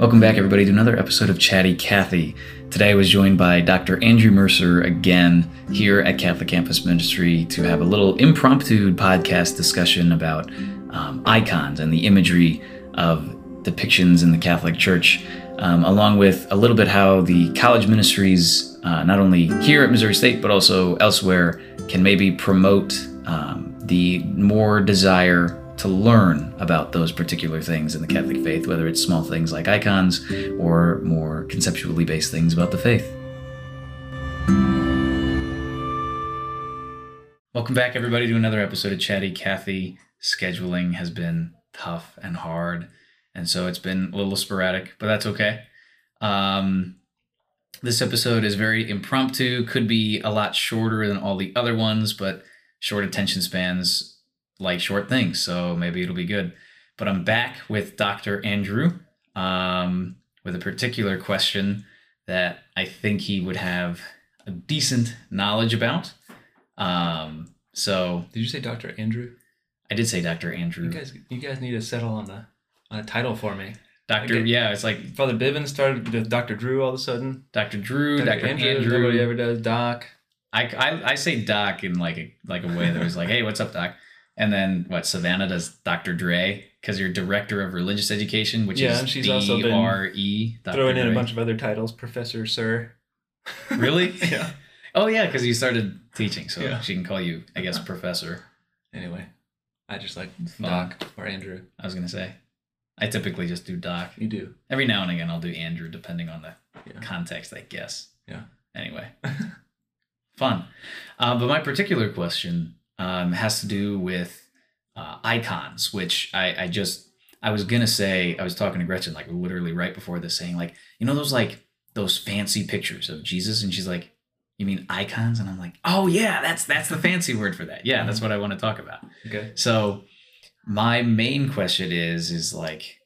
Welcome back, everybody, to another episode of Chatty Cathy. Today I was joined by Dr. Andrew Mercer again here at Catholic Campus Ministry to have a little impromptu podcast discussion about um, icons and the imagery of depictions in the Catholic Church, um, along with a little bit how the college ministries, uh, not only here at Missouri State but also elsewhere, can maybe promote um, the more desire to learn about those particular things in the Catholic faith, whether it's small things like icons or more conceptually based things about the faith. Welcome back, everybody, to another episode of Chatty Cathy. Scheduling has been tough and hard, and so it's been a little sporadic, but that's okay. Um, this episode is very impromptu, could be a lot shorter than all the other ones, but short attention spans like short things, so maybe it'll be good. But I'm back with Dr. Andrew um, with a particular question that I think he would have a decent knowledge about. Um, so Did you say Dr. Andrew? I did say Dr. Andrew. You guys, you guys need to settle on the on a title for me. Doctor, okay. yeah, it's like Father Bivens started with Dr. Drew all of a sudden. Dr. Drew, Dr. Andrew. Andrew. Nobody ever does Doc. I, I, I say Doc in like a like a way that was like, hey, what's up, Doc? And then what? Savannah does Dr. Dre because you're director of religious education, which Yeah, is and she's also been D-R-E. Throwing in a bunch of other titles, Professor, Sir. Really? yeah. Oh yeah, because you started teaching, so Yeah. she can call you, I guess, professor. Anyway, I just like. Doc or Andrew. I was gonna say. I typically just do Doc. You do. Every now and again, I'll do Andrew, depending on the Yeah. context, I guess. Yeah. Anyway, fun. Uh, but my particular question um, has to do with uh, icons, which I, I just I was gonna say I was talking to Gretchen like literally right before this, saying like you know those like those fancy pictures of Jesus, and she's like, you mean icons? And I'm like, oh yeah, that's that's the fancy word for that. Yeah, that's what I want to talk about. Okay. So my main question is is like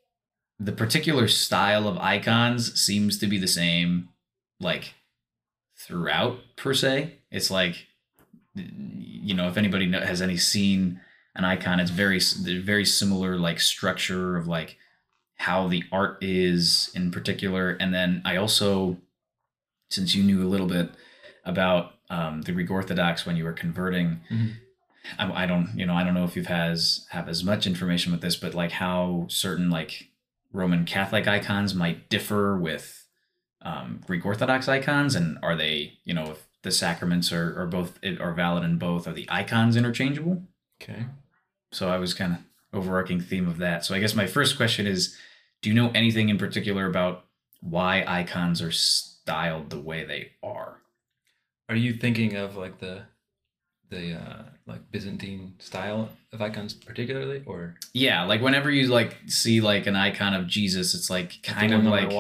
the particular style of icons seems to be the same like throughout per se. It's like you know if anybody has any seen an icon it's very very similar like structure of like how the art is in particular and then I also since you knew a little bit about um, the Greek Orthodox when you were converting Mhm. I, I don't you know I don't know if you've has have as much information with this, but like how certain like Roman Catholic icons might differ with um, Greek Orthodox icons, and are they you know if the sacraments are are both are valid in both, are the icons interchangeable? Okay. So I was kind of overarching theme of that. So I guess my first question is, do you know anything in particular about why icons are styled the way they are? Are you thinking of like the the uh like Byzantine style of icons particularly or Yeah, like whenever you like see like an icon of Jesus, it's like kind of like?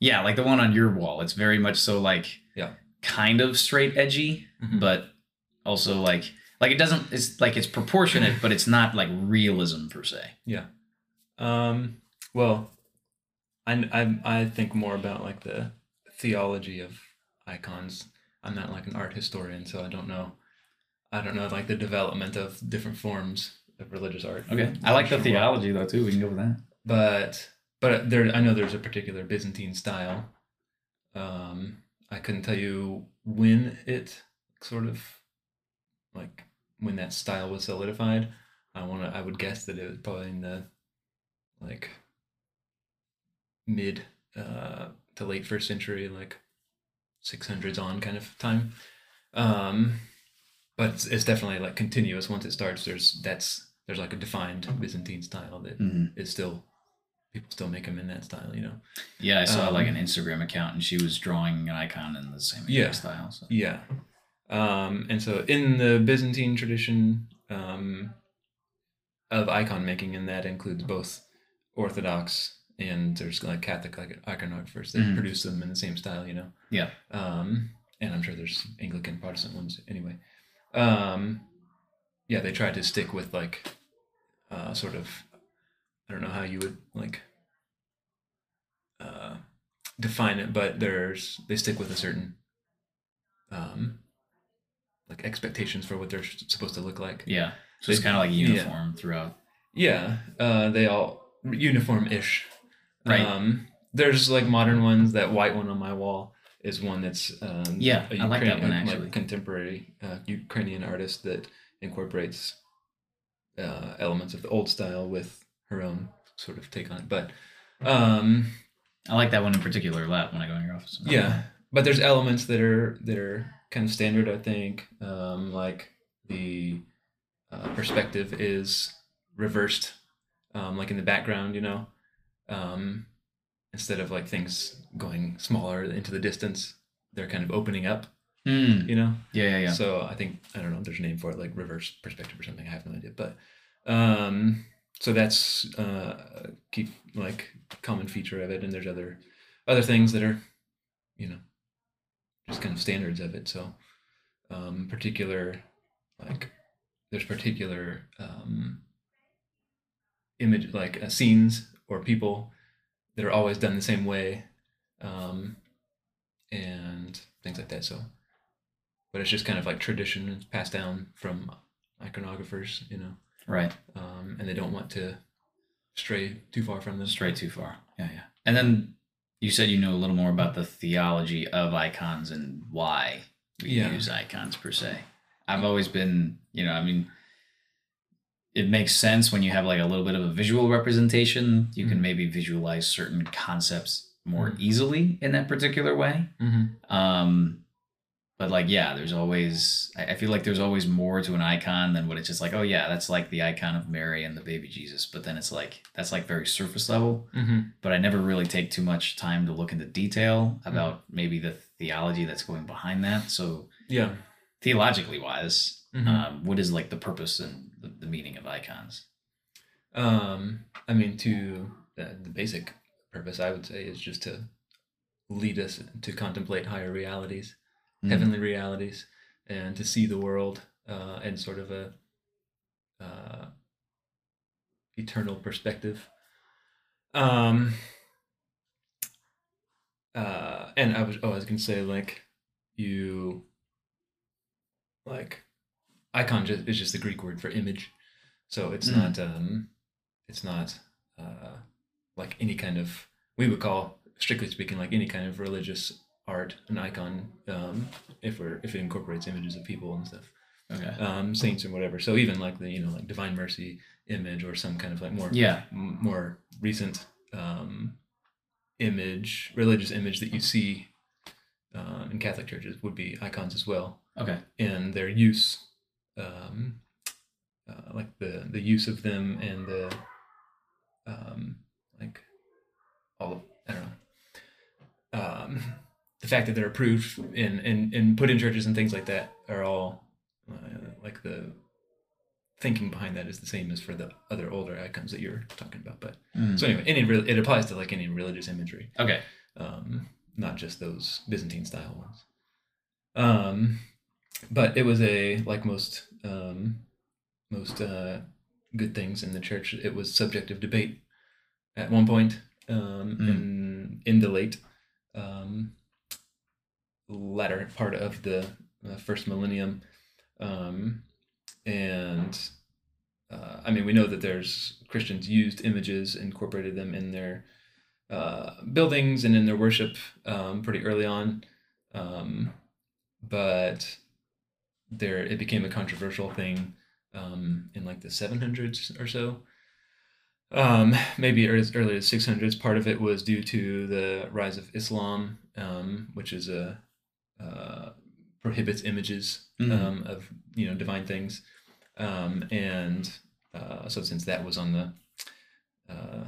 Yeah, like the one on your wall. It's very much so like Yeah. Kind of straight edgy, Mhm. but also like like it doesn't it's like it's proportionate, but it's not like realism per se. Yeah. Um, well, I, I, I think more about like the theology of icons. I'm not like an art historian, so I don't know. I don't know like the development of different forms of religious art. Okay. I like the theology though too. We can go with that. but but there I know there's a particular Byzantine style. Um, I couldn't tell you when it sort of like when that style was solidified. I want to. I would guess that it was probably in the like mid uh, to late first century, like six hundreds on kind of time. Um, but it's, it's definitely like continuous. Once it starts, there's that's there's like a defined Byzantine style that hmm is still people still make them in that style, you know. Yeah, I saw like Um, an Instagram account and she was drawing an icon in the same Yeah. style. So. Yeah. Um, and so in the Byzantine tradition um, of icon making, and that includes both Orthodox and there's like Catholic like iconographers that Mhm. produce them in the same style, you know. Yeah. Um, and I'm sure there's Anglican Protestant ones anyway. Um, yeah, they try to stick with like uh, sort of I don't know how you would like uh, define it, but there's they stick with a certain um, like expectations for what they're supposed to look like. Yeah. So it's kind of like yeah. uniform throughout. Yeah, uh, they all uniform-ish. Right. Um, there's like modern ones. That white one on my wall is one that's um, Yeah, a I like that one, Ukrainian- actually. Like contemporary uh, Ukrainian artist that incorporates uh, elements of the old style with her own sort of take on it. But um, I like that one in particular a lot when I go in your office. yeah, but there's elements that are that are kind of standard. I think um, like the uh, perspective is reversed, um, like in the background, you know, um, instead of like things going smaller into the distance, they're kind of opening up, Hmm. you know. Yeah, yeah, yeah. So I think I don't know. There's a name for it, like reverse perspective or something. I have no idea, but um, so that's uh, key like common feature of it. And there's other other things that are, you know, just kind of standards of it. So um, particular like there's particular um, image like uh, scenes or people that are always done the same way, um, and things like that. So but it's just kind of like tradition passed down from iconographers, you know, Right. um, and they don't want to stray too far from this. Stray too far. Yeah, yeah. And then you said you know a little more about the theology of icons and why we Yeah. use icons per se. I've always been, you know, I mean, it makes sense when you have like a little bit of a visual representation. You can Mhm. maybe visualize certain concepts more Mhm. easily in that particular way. Mm-hmm. Um, but like, yeah, there's always, I feel like there's always more to an icon than what it's just like, oh, yeah, that's like the icon of Mary and the baby Jesus. But then it's like, that's like very surface level Mm-hmm. but I never really take too much time to look into detail about maybe the theology that's going behind that. So Yeah. theologically wise, Mhm. um, what is like the purpose and the, the meaning of icons? Um, I mean, to the, the basic purpose, I would say, is just to lead us to contemplate higher realities, Mm. heavenly realities, and to see the world uh, in sort of a uh, eternal perspective. Um, uh, and I was oh I was gonna say like you like icon just, is just the Greek word for image, so it's Mm. not um it's not uh, like any kind of we would call strictly speaking like any kind of religious art an icon um, if we're if it incorporates images of people and stuff Okay. um, saints or whatever so even like the you know like divine mercy image or some kind of like more Yeah. m- more recent um, image religious image that you see uh, in Catholic churches would be icons as well Okay. and their use um, uh, like the the use of them and the um, like all of, I don't know um, the fact that they're approved and, and and put in churches and things like that are all uh, like the thinking behind that is the same as for the other older icons that you're talking about but Mm. so anyway any re- it applies to like any religious imagery Okay. um, not just those Byzantine style ones. Um, but it was a like most um, most uh, good things in the church. It was subject of debate at one point um, Mm. in in the late um, latter part of the uh, first millennium, um, and uh, I mean we know that there's Christians used images, incorporated them in their uh, buildings and in their worship um, pretty early on, um, but there it became a controversial thing um, in like the 700s or so. Um, maybe as early as 600s. Part of it was due to the rise of Islam, um, which is a uh, prohibits images Mhm. um, of you know divine things, um, and uh, so since that was on the uh,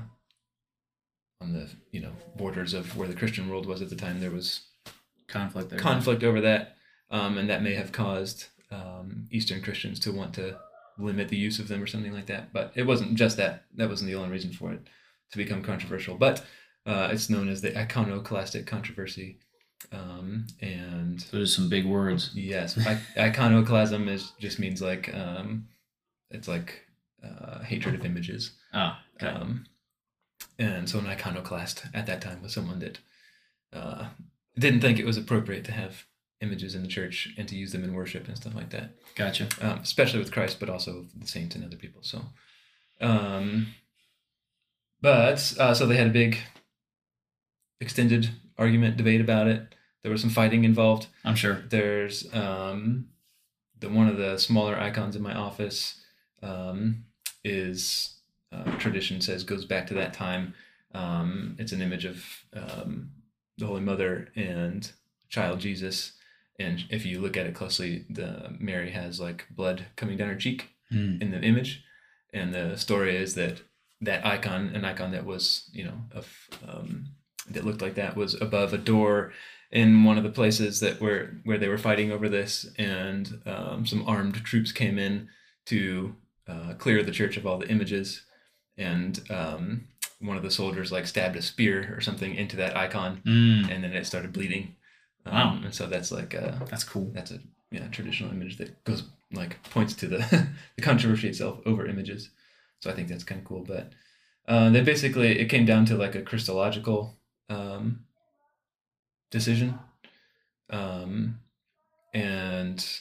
on the you know borders of where the Christian world was at the time, there was Conflict there. conflict over that, um, and that may have caused um, Eastern Christians to want to limit the use of them or something like that. But it wasn't just that; that wasn't the only reason for it to become controversial. But uh, it's known as the iconoclastic controversy, um, and Those are some big words. Yes, iconoclasm is just means like um, it's like uh, hatred of images. Oh, okay. Um, and so an iconoclast at that time was someone that uh, didn't think it was appropriate to have images in the church and to use them in worship and stuff like that, gotcha. um, especially with Christ, but also the saints and other people. So, um, but uh, so they had a big extended argument debate about it. There was some fighting involved. I'm sure. There's um, the one of the smaller icons in my office um, is uh, tradition says goes back to that time. Um, it's an image of um, the Holy Mother and child Jesus, and if you look at it closely, the Mary has like blood coming down her cheek Mm. in the image, and the story is that that icon, an icon that was you know of um, that looked like that, was above a door in one of the places that were where they were fighting over this, and um, some armed troops came in to uh, clear the church of all the images, and um, one of the soldiers like stabbed a spear or something into that icon, Mm. and then it started bleeding. Um, Wow. And so that's like a That's cool. that's a yeah traditional image that goes like points to the the controversy itself over images. So I think that's kind of cool. But uh, they basically it came down to like a Christological um, decision, um, and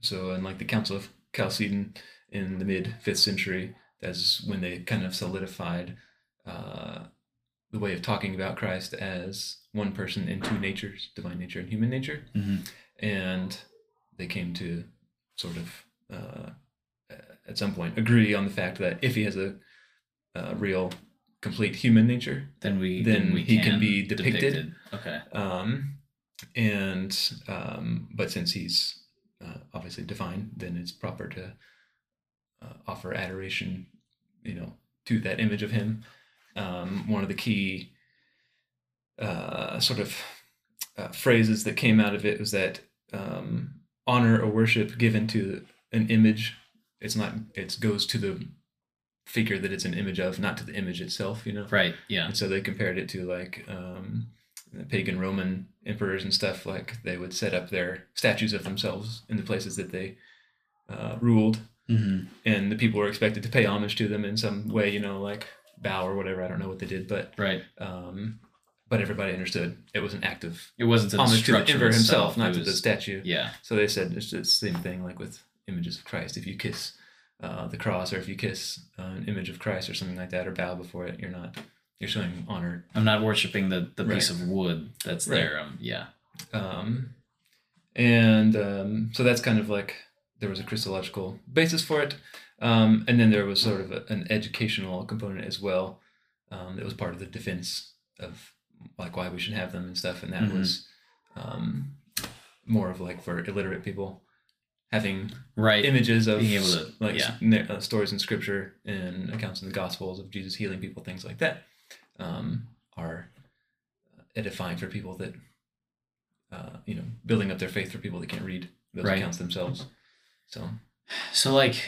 so in like the Council of Chalcedon in the mid fifth century, that's when they kind of solidified uh, the way of talking about Christ as one person in two natures, divine nature and human nature. Hmm and they came to sort of uh, at some point agree on the fact that if he has a, a real complete human nature Then we Then we he can be depicted. Okay. um, and um, but since he's uh, obviously divine then it's proper to uh, offer adoration you know to that image of him um, one of the key uh, sort of uh, phrases that came out of it was that um, honor or worship given to an image it's not it goes to the figure that it's an image of not to the image itself you know Right. Yeah. and so they compared it to like um, the pagan Roman emperors and stuff. Like they would set up their statues of themselves in the places that they uh, ruled, hmm and the people were expected to pay homage to them in some way, you know, like bow or whatever. I don't know what they did, but Right. um, but everybody understood it was an act of It wasn't to the homage to the emperor himself, not it to the statue. Yeah. So they said it's the same thing like with images of Christ. If you kiss uh, the cross or if you kiss uh, an image of Christ or something like that or bow before it, you're not you're showing honor I'm not worshiping the the piece Right. of wood that's Right. there. Um, yeah. um, and um, so that's kind of like there was a Christological basis for it, um, and then there was sort of a, an educational component as well um, that was part of the defense of like why we should have them and stuff, and that Mhm. was um, more of like for illiterate people having Right. images of Being able to- like yeah. uh, stories in scripture and accounts in the gospels of Jesus healing people, things like that, um, are edifying for people that uh, you know building up their faith for people that can't read those Right. accounts themselves. So So like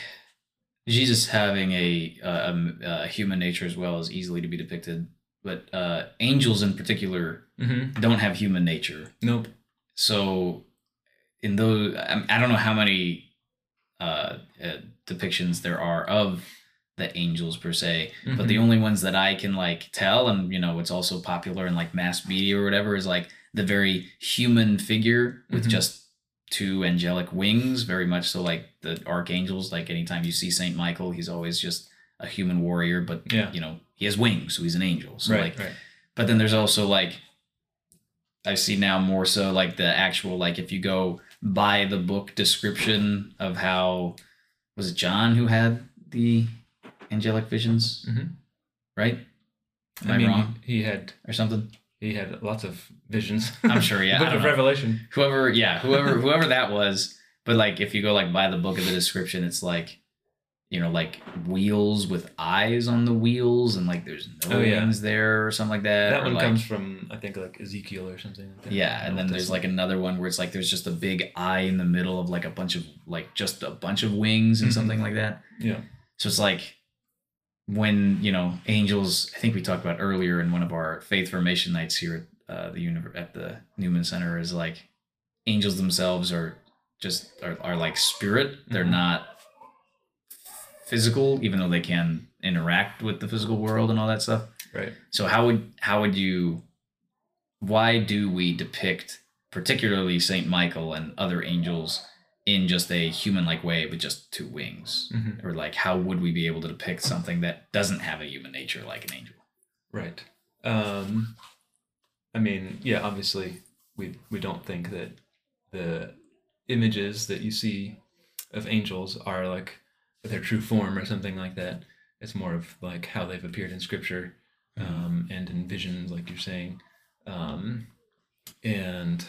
Jesus having a, uh, um, uh, human nature as well is easily to be depicted, but uh, angels in particular mhm. don't have human nature. nope, So in those, I don't know how many uh, uh, depictions there are of the angels per se, but the Mhm. only ones that I can like tell, and you know, it's also popular in like mass media or whatever, is like the very human figure with Mhm. just two angelic wings, very much so like the archangels. Like anytime you see Saint Michael, he's always just a human warrior, but Yeah. you know, he has wings, so he's an angel. So right, like right, but then there's also like I see now more so like the actual like if you go by the book description of how was it John who had the angelic visions, Mhm. right? Am I, I mean, wrong he had or something? he had lots of visions. I'm sure, yeah, Book of know. Revelation. Whoever, yeah, whoever, whoever that was. But like if you go like by the book of the description, it's like you know like wheels with eyes on the wheels and like there's no Oh, yeah. wings there or something like that. That or, one like- comes from I think like Ezekiel or something. Like that. Yeah, and then there's like another one where it's like there's just a big eye in the middle of like a bunch of like just a bunch of wings and Mhm. something like that. yeah. So it's like when you know angels. I think we talked about earlier in one of our faith formation nights here at uh, the univer- at the Newman Center is like angels themselves are just are, are like spirit. They're Mhm. not physical, even though they can interact with the physical world and all that stuff. Right. So how would how would you why do we depict particularly Saint Michael and other angels in just a human like way with just two wings? Mhm. Or like how would we be able to depict something that doesn't have a human nature like an angel? Right. Um, I mean, yeah, obviously we we don't think that the images that you see of angels are like their true form or something like that. It's more of like how they've appeared in scripture um, and in visions, like you're saying. Um, and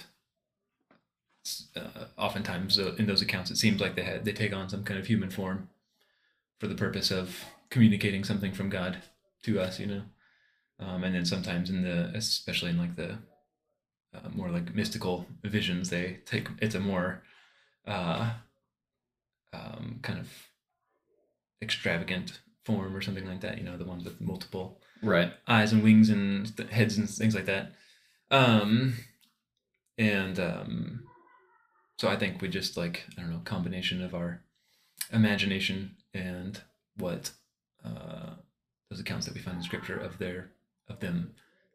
uh, oftentimes uh, in those accounts, it seems like they had they take on some kind of human form for the purpose of communicating something from God to us, you know. Um, and then sometimes in the, especially in like the uh, more like mystical visions, they take it's a more uh, um, kind of extravagant form or something like that. You know, the ones with multiple Right. eyes and wings and th- heads and things like that. Um, and um, so I think we just like I don't know combination of our imagination and what uh, those accounts that we find in scripture of their of them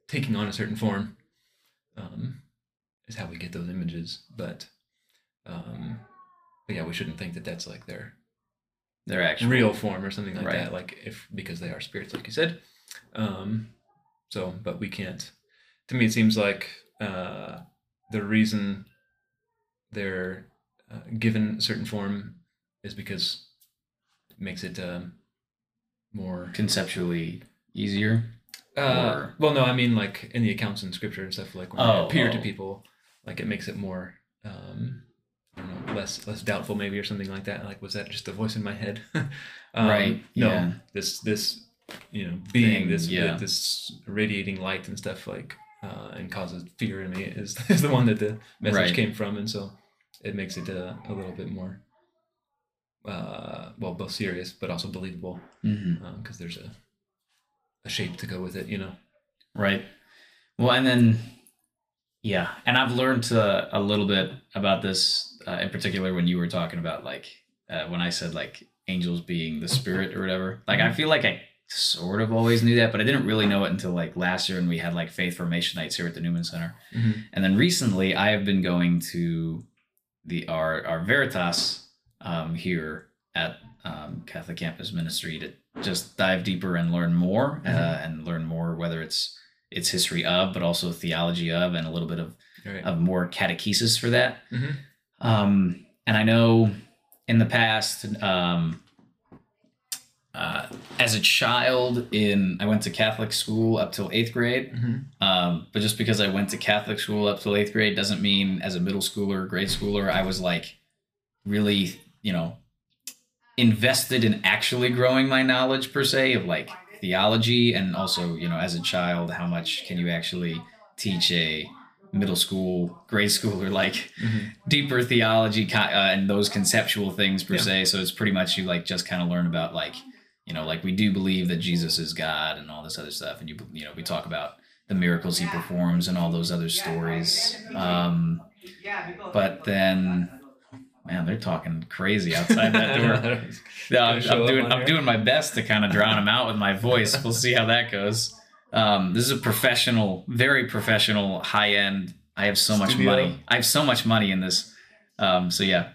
taking on a certain form um, is how we get those images. But um, but yeah, we shouldn't think that that's like their They're actually real form or something like Right. that. Like if because they are spirits, like you said. Um, so, but we can't. To me, it seems like uh, the reason they're uh, given certain form is because it makes it um, more. conceptually easier. Uh, well, no, I mean like in the accounts in scripture and stuff. Like when Oh, they appear to oh. people, like it makes it more. Um, know, less less doubtful maybe or something like that. Like was that just a voice in my head? um, Right, No, yeah. this this you know being Thing, this yeah. this radiating light and stuff like uh, and causes fear in me is is the one that the message Right. came from, and so it makes it uh, a little bit more. Uh, well, both serious but also believable because there's a a shape to go with it, you know. Right. Well, and then, yeah, and I've learned to, a little bit about this uh, in particular when you were talking about like uh, when I said like angels being the spirit or whatever. Like I feel like I sort of always knew that, but I didn't really know it until like last year when we had like faith formation nights here at the Newman Center. Mhm. And then recently, I have been going to the our our Veritas um, here at um, Catholic Campus Ministry to just dive deeper and learn more, uh, Mhm. and learn more whether it's its history of, but also theology of, and a little bit of Right. of more catechesis for that. Mhm. Um, and I know in the past, um, uh, as a child, in I went to Catholic school up till eighth grade. Mhm. Um, but just because I went to Catholic school up till eighth grade doesn't mean as a middle schooler, grade schooler, I was like really, you know, invested in actually growing my knowledge per se of like theology and also, you know, as a child, how much can you actually teach a middle school, grade school, or like Mhm. deeper theology uh, and those conceptual things per Yeah. se. So it's pretty much you like just kind of learn about like, you know, like we do believe that Jesus is God and all this other stuff, and you you know we talk about the miracles he performs and all those other stories. Um, but then, man, they're talking crazy outside that door. Yeah, I'm, I'm doing I'm doing my best to kind of drown them out with my voice. We'll see how that goes. Um, this is a professional, very professional, high end. I have so much money. I have so much money in this. Um, so yeah,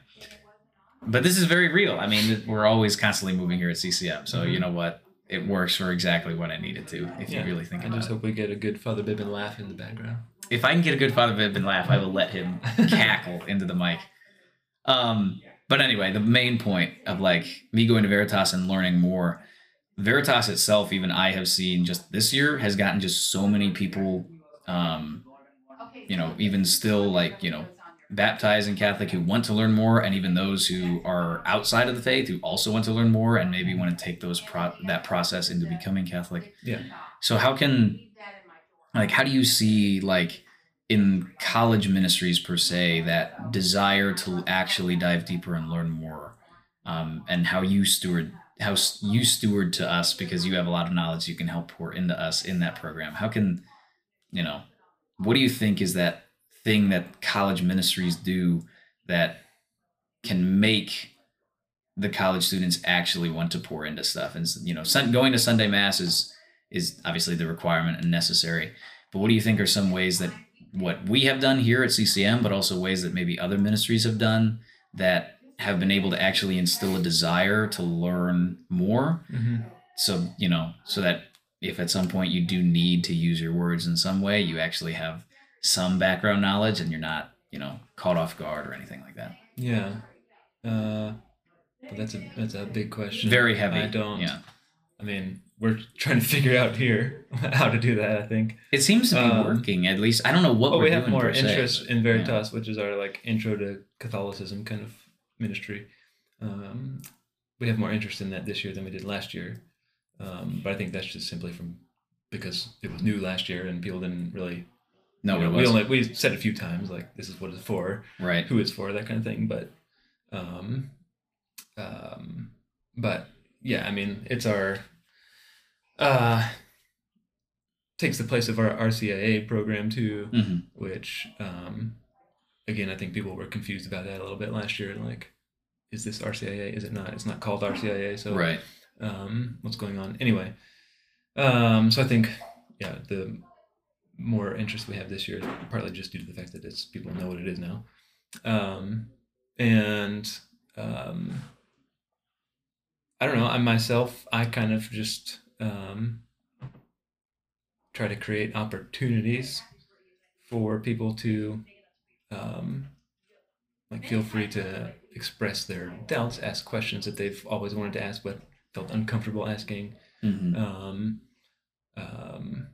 but this is very real. I mean, we're always constantly moving here at CCM. So you Mhm. know what? It works for exactly what I need it to. If Yeah, you really think I about just hope we get a good Father Bibbin laugh in the background. If I can get a good Father and laugh, I will let him cackle into the mic. Um, but anyway, the main point of like me going to Veritas and learning more, Veritas itself, even I have seen just this year has gotten just so many people, um, you know, even still like, you know, baptized in Catholic who want to learn more, and even those who are outside of the faith who also want to learn more and maybe want to take those pro- that process into becoming Catholic. Yeah. So how can like how do you see like in college ministries per se that desire to actually dive deeper and learn more um, and how you steward how you steward to us because you have a lot of knowledge you can help pour into us in that program. How can you know what do you think is that thing that college ministries do that can make the college students actually want to pour into stuff? And you know going to sunday mass is is obviously the requirement and necessary but what do you think are some ways that what we have done here at CCM, but also ways that maybe other ministries have done that have been able to actually instill a desire to learn more? Mm-hmm. So, you know, so that if at some point you do need to use your words in some way, you actually have some background knowledge and you're not, you know, caught off guard or anything like that. Yeah. Uh, but that's a that's a big question. Very heavy. I don't. Yeah. I mean, we're trying to figure out here how to do that. I think. It seems to be Um, working. At least I don't know what Oh, we're we have more se, interest but, in yeah. Veritas, which is our like intro to Catholicism kind of ministry. Um, we have more interest in that this year than we did last year, um, but I think that's just simply from because it was new last year and people didn't really. No, you know, it we was only we said a few times like this is what it's for, right. who it's for, that kind of thing. But, um, um, but yeah, I mean, it's our uh takes the place of our RCIA program too hmm which um, again I think people were confused about that a little bit last year. Like, is this RCIA? Is it not? It's not called RCIA. So Right. um, what's going on anyway? Um, so I think yeah, the more interest we have this year, partly just due to the fact that it's people know what it is now, um, and um, I don't know. I myself, I kind of just um, try to create opportunities for people to um, like feel free to express their doubts, ask questions that they've always wanted to ask but felt uncomfortable asking. hmm Um, um,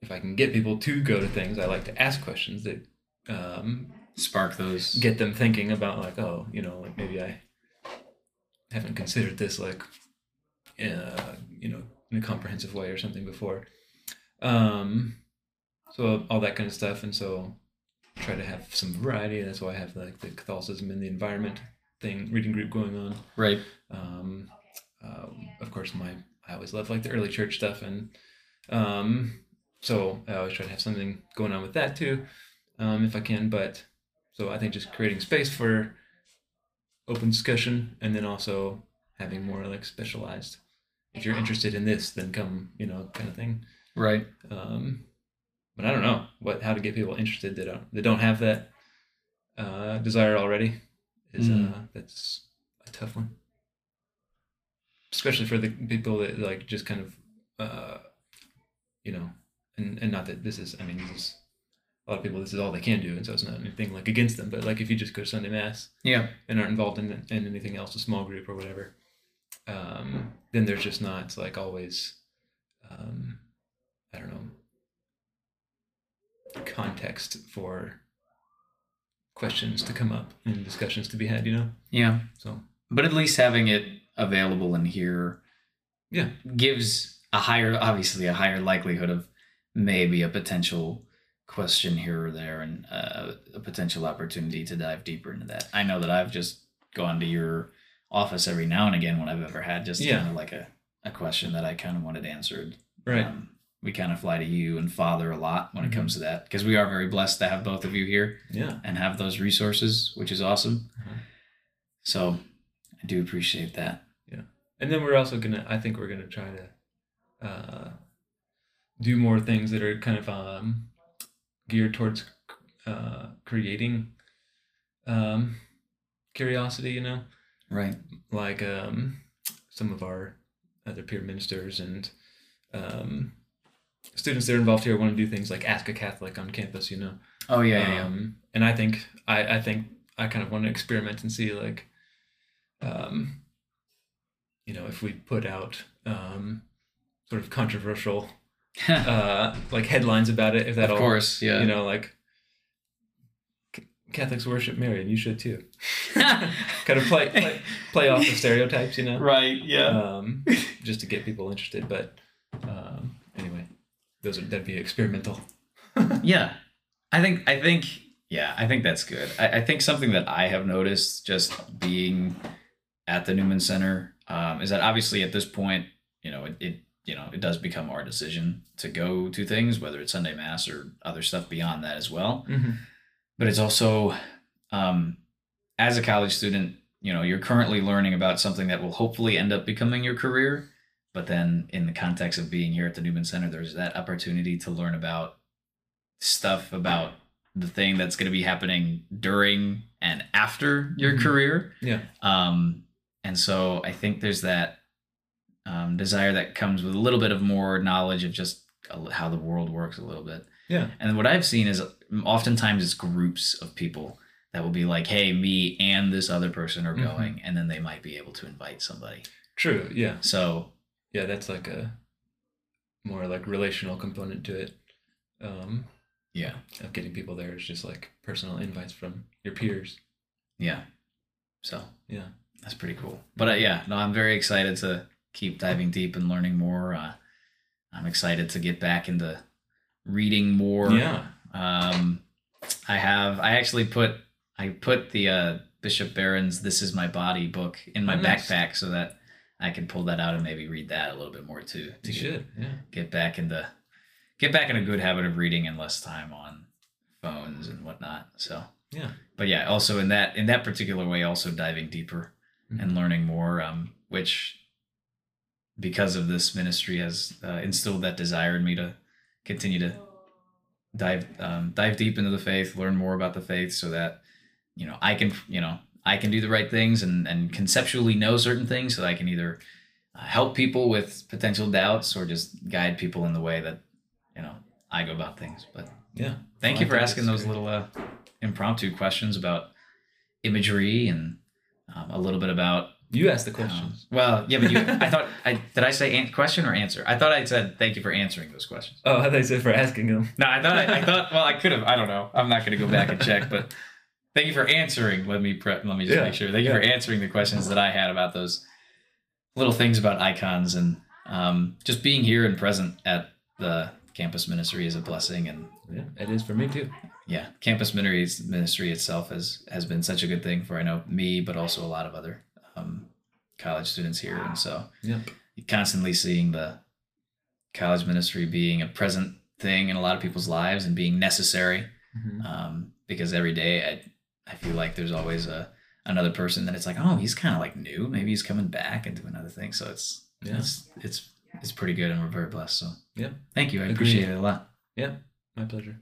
if I can get people to go to things, I like to ask questions that um, Spark those. get them thinking about like, oh, you know, like maybe I haven't considered this like, uh, you know, in a comprehensive way or something before. Um, so all that kind of stuff, and so try to have some variety. That's why I have like the Catholicism and the environment thing reading group going on. right. Um, um, of course, my I always love like the early church stuff, and um, so I always try to have something going on with that too, um, if I can. But so I think just creating space for open discussion, and then also having more like specialized. If you're interested in this, then come, you know, kind of thing. Right. Um, but I don't know what how to get people interested that don't that don't have that uh, desire already. Is Mm. uh, that's a tough one, especially for the people that like just kind of, uh, you know, and and not that this is. I mean, this is a lot of people. This is all they can do, and so it's not anything like against them. But like if you just go to Sunday mass Yeah. and aren't involved in, in anything else, a small group or whatever, um, then there's just not like always, um, I don't know, context for questions to come up and discussions to be had, you know? Yeah. So, But at least having it available in here yeah. gives a higher, obviously, a higher likelihood of maybe a potential question here or there and uh, a potential opportunity to dive deeper into that. I know that I've just gone to your office every now and again when I've ever had just Yeah. kind of like a, a question that I kind of wanted answered. Right. Um, we kind of fly to you and Father a lot when it comes to that because we are very blessed to have both of you here yeah. and have those resources, which is awesome. Mhm. So I do appreciate that. Yeah. And then we're also going to, I think we're going to try to uh, do more things that are kind of um, geared towards uh, creating um, curiosity, you know? Right. like um, some of our other peer ministers and um, students that are involved here want to do things like ask a Catholic on campus, you know. Oh yeah, yeah, yeah. Um, and I think I, I think I kind of want to experiment and see like, um, you know, if we put out um, sort of controversial uh, like headlines about it, if that of all course, yeah. you know like. Catholics worship Mary, and you should too. kind of play, play play off the stereotypes, you know right. Yeah. um, just to get people interested. But those are that'd be experimental. yeah. I think. I think. Yeah. I think that's good. I, I think something that I have noticed just being at the Newman Center um, is that obviously at this point, you know, it, it you know it does become our decision to go to things, whether it's Sunday Mass or other stuff beyond that as well. Mm-hmm. but it's also um, as a college student you know you're currently learning about something that will hopefully end up becoming your career but then in the context of being here at the newman center there's that opportunity to learn about stuff about the thing that's going to be happening during and after your Mhm. career Yeah. um, and so i think there's that um, desire that comes with a little bit of more knowledge of just how the world works a little bit. Yeah. And what I've seen is oftentimes it's groups of people that will be like, "Hey, me and this other person are Mhm. going," and then they might be able to invite somebody. True. Yeah. So Yeah. That's like a more like relational component to it. Um, yeah, of getting people there is just like personal invites from your peers. yeah. So Yeah. that's pretty cool. But uh, yeah, no, I'm very excited to keep diving deep and learning more. Uh, I'm excited to get back into reading more. Yeah. Um, I have. I actually put. I put the uh, Bishop Barron's "This Is My Body" book in my Oh, nice. backpack so that I can pull that out and maybe read that a little bit more too. To You get, should. Yeah. get back into get back in a good habit of reading and less time on phones and whatnot. So Yeah. but yeah, also in that in that particular way, also diving deeper and learning more, um, which because of this ministry has uh, instilled that desire in me to continue to dive um, dive deep into the faith, learn more about the faith, so that you know I can you know I can do the right things and and conceptually know certain things, so that I can either uh, help people with potential doubts or just guide people in the way that you know I go about things. But Yeah. thank Well, you for asking those little uh, impromptu questions about imagery and um, a little bit about You asked the um, questions. well, yeah, but you, I thought I did I say an- question or answer? I thought I said thank you for answering those questions. oh, I thought you said for asking them. No, I thought I, I thought well I could have I don't know I'm not going to go back and check, but thank you for answering. Let me pre- let me just Yeah, make sure. Thank you for answering the questions that I had about those little things about icons and um, just being here and present at the campus ministry is a blessing and Yeah, it is for me too. yeah, campus ministry ministry itself has has been such a good thing for I know me, but also a lot of other um, college students here, and so Yep. constantly seeing the college ministry being a present thing in a lot of people's lives and being necessary, Mhm. um, because every day I feel like there's always a another person that it's like oh he's kind of like new maybe he's coming back and doing another thing. so it's Yeah. it's it's it's pretty good and we're very blessed so Yeah. thank you I Agreed. appreciate it a lot Yeah, My pleasure.